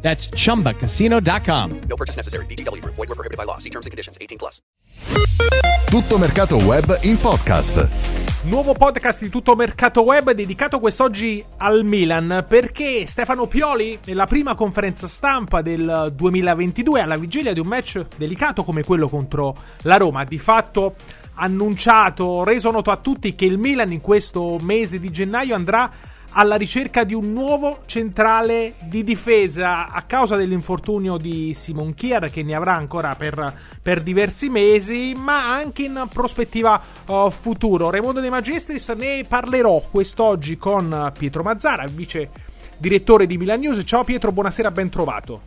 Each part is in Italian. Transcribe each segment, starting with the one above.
That's chumbacasino.com. No purchase necessary. BGW. Void were prohibited by law. See terms and conditions. 18 plus. Tutto mercato web in podcast. Nuovo podcast di tutto mercato web dedicato quest'oggi al Milan perché Stefano Pioli nella prima conferenza stampa del 2022 alla vigilia di un match delicato come quello contro la Roma di fatto annunciato, reso noto a tutti che il Milan in questo mese di gennaio andrà alla ricerca di un nuovo centrale di difesa. A causa dell'infortunio di Simon Kier che ne avrà ancora per, per diversi mesi ma anche in prospettiva uh, futuro. Raimondo De Magistris ne parlerò quest'oggi con Pietro Mazzara vice direttore di Milan News. Ciao Pietro buonasera ben trovato.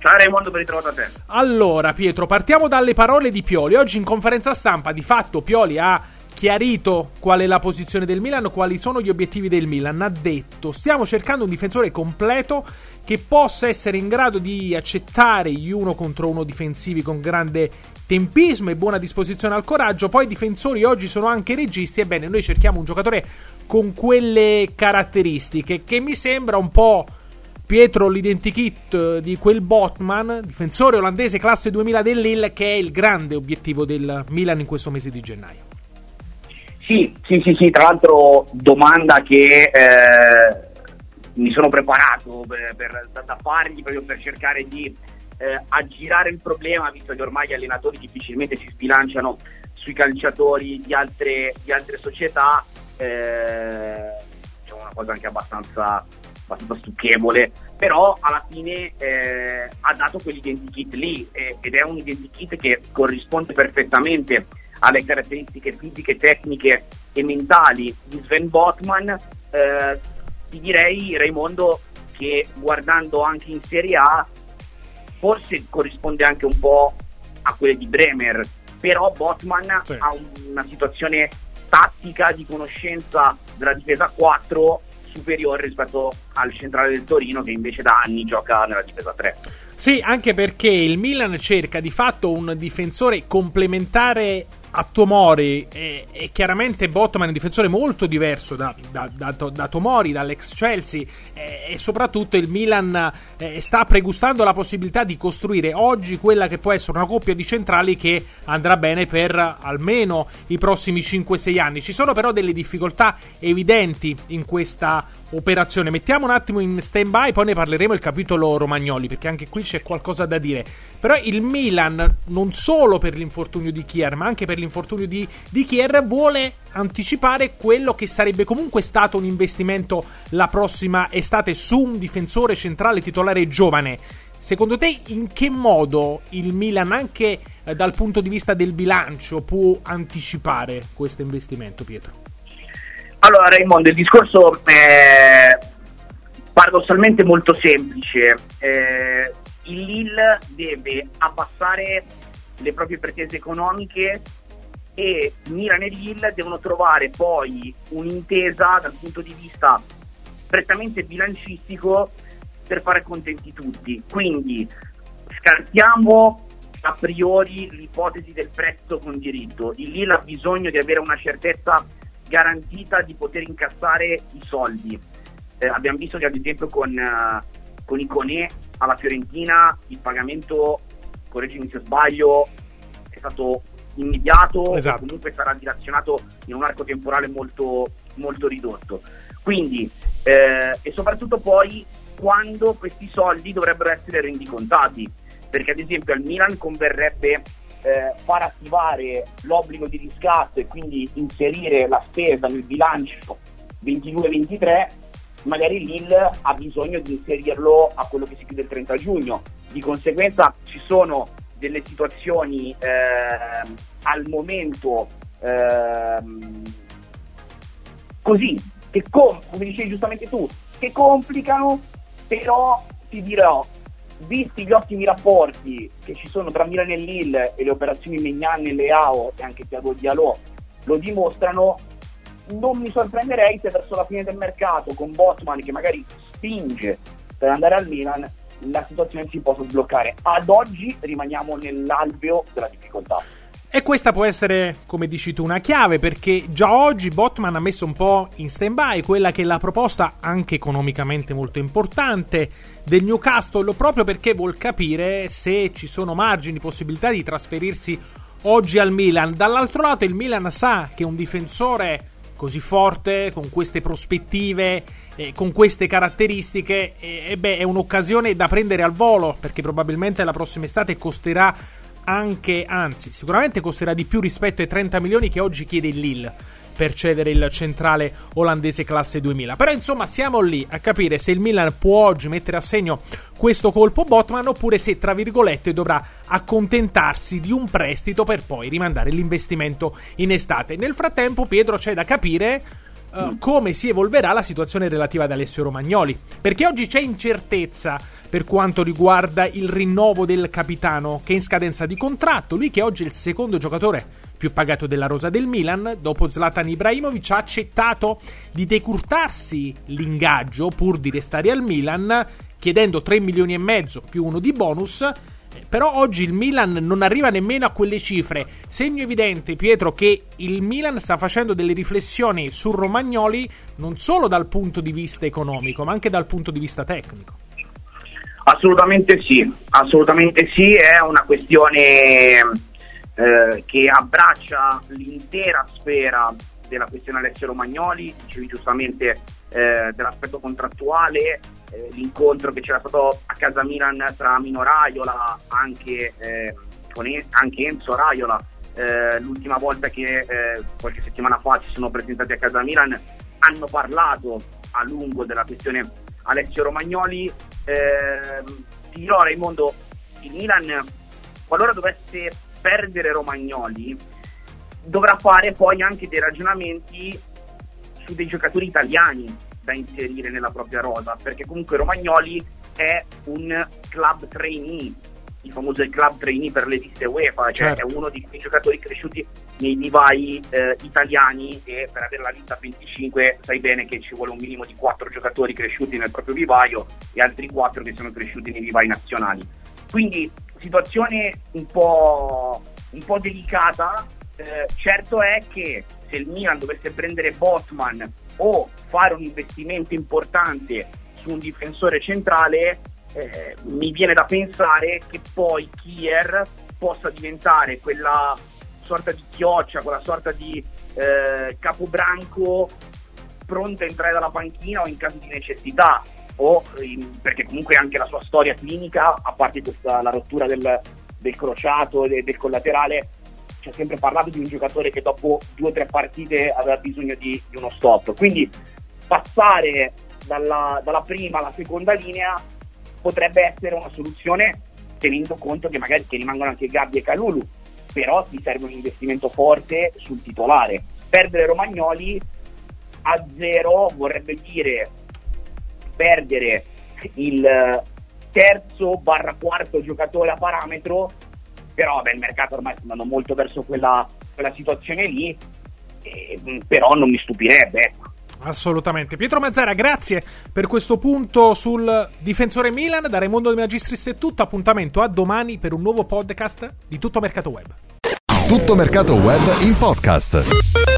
Ciao Raimondo, ben ritrovato a te. allora Pietro partiamo dalle parole di Pioli. Oggi in conferenza stampa di fatto Pioli ha chiarito qual è la posizione del Milan, quali sono gli obiettivi del Milan. Ha detto: Stiamo cercando un difensore completo che possa essere in grado di accettare gli uno contro uno difensivi con grande tempismo e buona disposizione al coraggio. Poi i difensori oggi sono anche registi. Ebbene, noi cerchiamo un giocatore con quelle caratteristiche che mi sembra un po'. Pietro l'identikit di quel Botman, difensore olandese classe 2000 del Lille, che è il grande obiettivo del Milan in questo mese di gennaio. Sì, sì, sì, sì, tra l'altro domanda che eh, mi sono preparato per, per, da, fargli proprio per cercare di eh, aggirare il problema, visto che ormai gli allenatori difficilmente si sbilanciano sui calciatori di altre, di altre società, eh, è una cosa anche abbastanza, abbastanza stucchevole, però alla fine eh, ha dato quell'identikit lì ed è un identikit che corrisponde perfettamente alle caratteristiche fisiche, tecniche e mentali di Sven Botman, eh, ti direi Raimondo che guardando anche in Serie A forse corrisponde anche un po' a quelle di Bremer, però Botman Sì. ha un- una situazione tattica di conoscenza della difesa 4 superiore rispetto al centrale del Torino che invece da anni gioca nella difesa 3. Sì, anche perché il Milan cerca di fatto un difensore complementare a Tomori e, e chiaramente Botman è un difensore molto diverso da, da- da da Tomori, dall'ex Chelsea e, e soprattutto il Milan eh, sta pregustando la possibilità di costruire oggi quella che può essere una coppia di centrali che andrà bene per almeno i prossimi 5-6 anni. Ci sono però delle difficoltà evidenti in questa operazione. Mettiamo un attimo in stand by, poi ne parleremo il capitolo Romagnoli, perché anche qui c'è qualcosa da dire. Però il Milan, non solo per l'infortunio di Kier, ma anche per l'infortunio di, di Kier, vuole anticipare quello che sarebbe comunque stato un investimento la prossima estate su un difensore centrale titolare giovane. Secondo te in che modo il Milan, anche eh, dal punto di vista del bilancio, può anticipare questo investimento, Pietro? Allora Raimondo, il discorso è paradossalmente molto semplice. Eh, il Lille deve abbassare le proprie pretese economiche e Milan e Lille devono trovare poi un'intesa dal punto di vista prettamente bilancistico per fare contenti tutti. Quindi scartiamo a priori l'ipotesi del prezzo con diritto. Il Lille ha bisogno di avere una certezza garantita di poter incassare i soldi. Eh, abbiamo visto che ad esempio con, eh, con Iconè alla Fiorentina il pagamento, correggimi se sbaglio, è stato immediato Esatto. comunque sarà dilazionato in un arco temporale molto, molto ridotto. Quindi, eh, e soprattutto poi quando questi soldi dovrebbero essere rendicontati, perché ad esempio al Milan converrebbe eh, far attivare l'obbligo di riscatto e quindi inserire la spesa nel bilancio 22-23, magari Lille ha bisogno di inserirlo a quello che si chiude il 30 giugno. Di conseguenza ci sono delle situazioni ehm, al momento ehm, così, che com- come dicevi giustamente tu, che complicano, però ti dirò, visti gli ottimi rapporti che ci sono tra Milan e Lille e le operazioni Mignan Leao e anche Thiago Diallo lo dimostrano, non mi sorprenderei se verso la fine del mercato con Botman che magari spinge per andare al Milan la situazione si possa sbloccare. Ad oggi rimaniamo nell'alveo della difficoltà. E questa può essere, come dici tu, una chiave perché già oggi Botman ha messo un po' in stand-by quella che è la proposta, anche economicamente molto importante, del Newcastle, proprio perché vuol capire se ci sono margini, possibilità di trasferirsi oggi al Milan. Dall'altro lato il Milan sa che un difensore così forte, con queste prospettive, eh, con queste caratteristiche, eh, beh, è un'occasione da prendere al volo, perché probabilmente la prossima estate costerà anche, anzi, sicuramente costerà di più rispetto ai 30 milioni che oggi chiede il Lille per cedere il centrale olandese classe 2000. Però insomma siamo lì a capire se il Milan può oggi mettere a segno questo colpo Botman oppure se tra virgolette dovrà accontentarsi di un prestito per poi rimandare l'investimento in estate. Nel frattempo Pietro c'è da capire Uh, come si evolverà la situazione relativa ad Alessio Romagnoli. Perché oggi c'è incertezza per quanto riguarda il rinnovo del capitano che è in scadenza di contratto. Lui che oggi è il secondo giocatore più pagato della rosa del Milan, dopo Zlatan Ibrahimovic ha accettato di decurtarsi l'ingaggio pur di restare al Milan, chiedendo 3 milioni e mezzo più uno di bonus. Eh, però oggi il Milan non arriva nemmeno a quelle cifre. Segno evidente, Pietro, che il Milan sta facendo delle riflessioni su Romagnoli non solo dal punto di vista economico, ma anche dal punto di vista tecnico. Assolutamente sì, assolutamente sì, è una questione eh, che abbraccia l'intera sfera della questione Alessio Romagnoli, dicevi giustamente eh, dell'aspetto contrattuale, eh, l'incontro che c'era stato a casa Milan tra Mino Raiola, anche, eh, en- anche Enzo Raiola, eh, l'ultima volta che eh, qualche settimana fa si sono presentati a casa Milan, hanno parlato a lungo della questione Alessio Romagnoli. Eh, dirò Raimondo, il Milan, qualora dovesse perdere Romagnoli, dovrà fare poi anche dei ragionamenti su dei giocatori italiani da inserire nella propria rosa, perché comunque Romagnoli è un club trainee, il famoso club trainee per le liste UEFA, cioè certo. è uno di quei giocatori cresciuti nei vivai eh, italiani e per avere la lista 25 sai bene che ci vuole un minimo di 4 giocatori cresciuti nel proprio vivaio e altri 4 che sono cresciuti nei vivai nazionali. Quindi situazione un po', un po delicata, eh, certo è che se il Milan dovesse prendere Botman o fare un investimento importante su un difensore centrale, eh, mi viene da pensare che poi Kier possa diventare quella sorta di chioccia, quella sorta di eh, capobranco pronta a entrare dalla panchina o in caso di necessità, o in, perché comunque anche la sua storia clinica, a parte questa, la rottura del, del crociato e del collaterale, ci ha sempre parlato di un giocatore che dopo due o tre partite aveva bisogno di, di uno stop. Quindi passare dalla, dalla prima alla seconda linea potrebbe essere una soluzione tenendo conto che magari che rimangono anche Gabbi e Calulu, però ti serve un investimento forte sul titolare. Perdere Romagnoli a zero vorrebbe dire perdere il terzo barra quarto giocatore a parametro, però beh, il mercato ormai sta andando molto verso quella, quella situazione lì, eh, però non mi stupirebbe. Ecco. Assolutamente. Pietro Mazzara, grazie per questo punto sul difensore Milan. Da Raimondo De Magistris è tutto. Appuntamento a domani per un nuovo podcast di Tutto Mercato Web. Tutto Mercato Web in podcast.